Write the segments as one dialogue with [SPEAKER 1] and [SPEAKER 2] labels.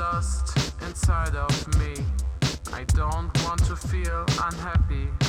[SPEAKER 1] lost inside of me. I don't want to feel unhappy.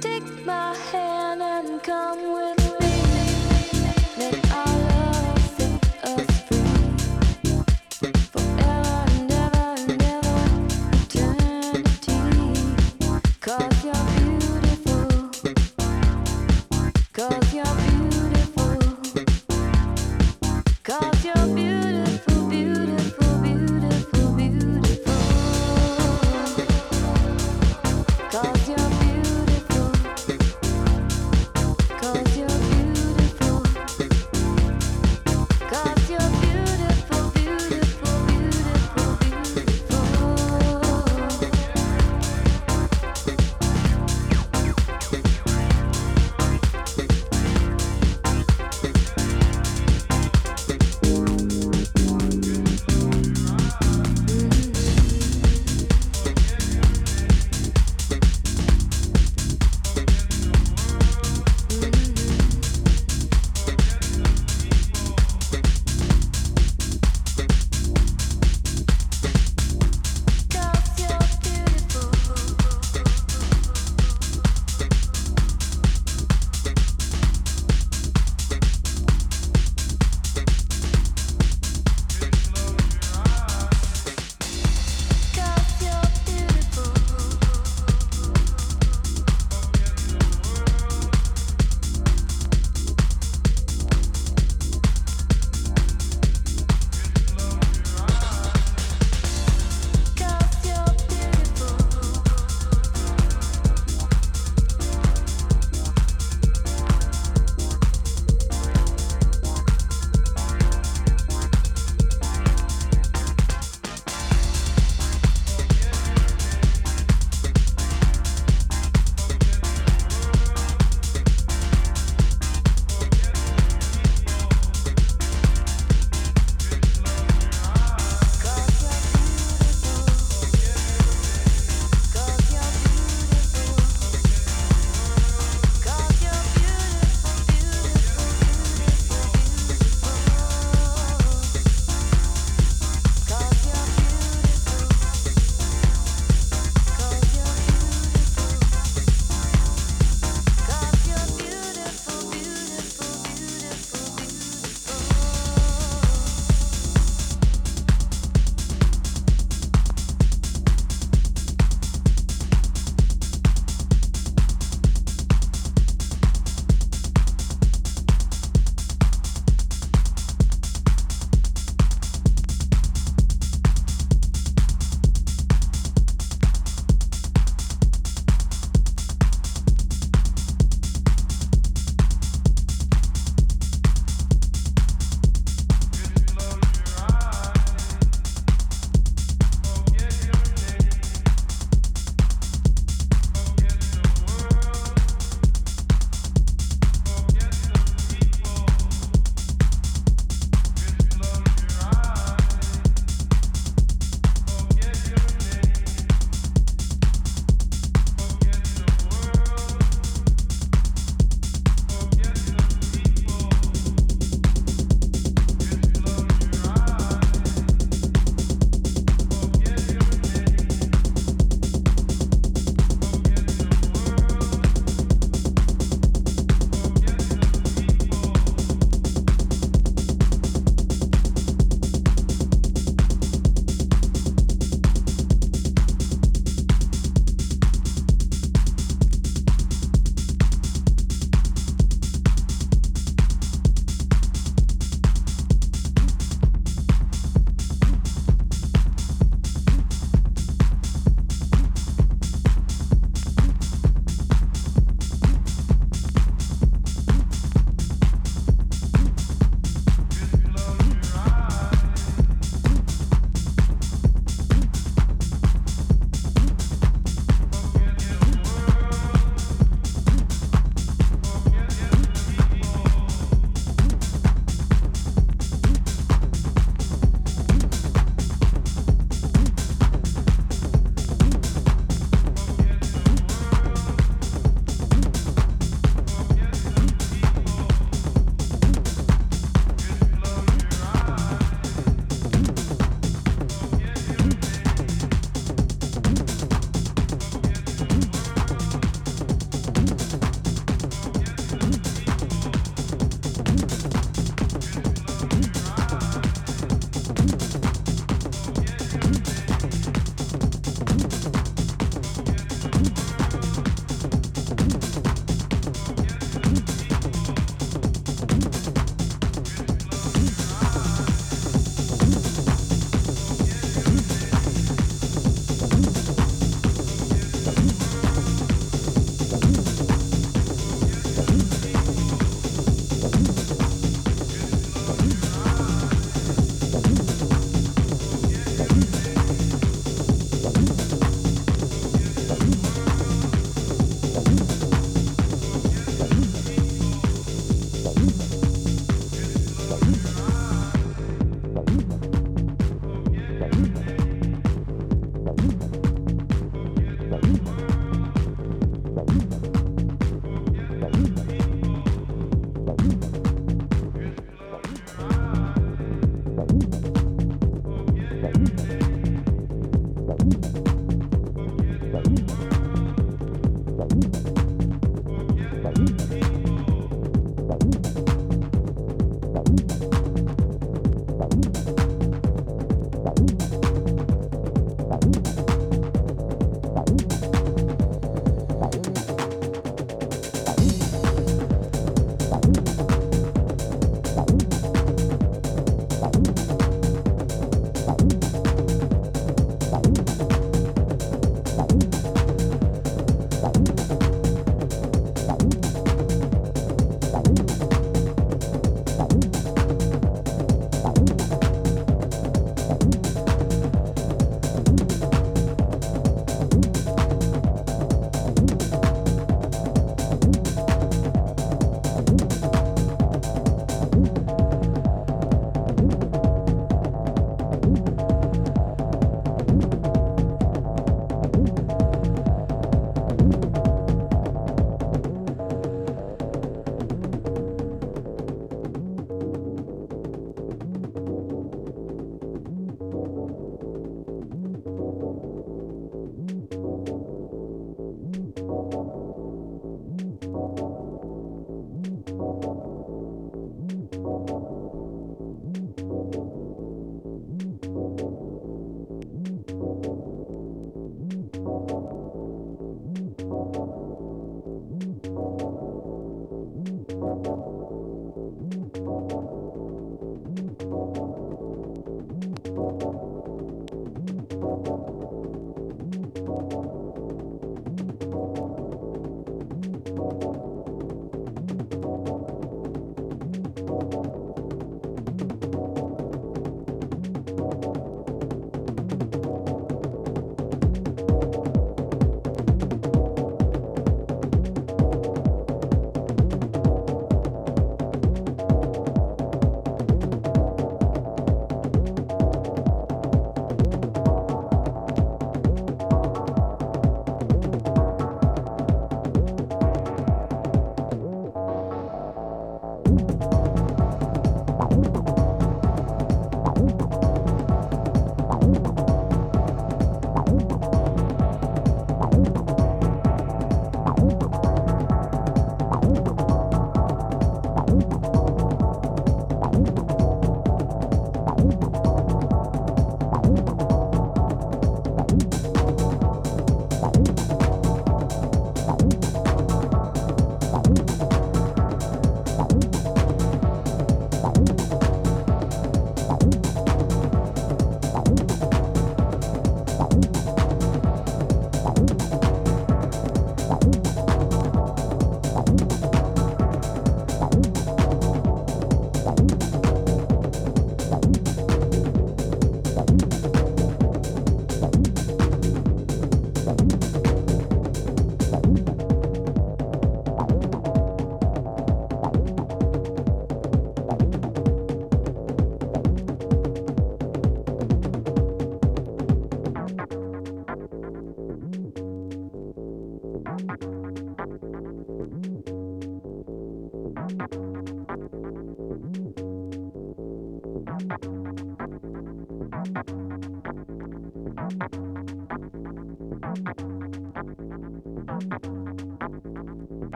[SPEAKER 2] Take my hand and come with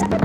[SPEAKER 2] Ha ha
[SPEAKER 3] ha!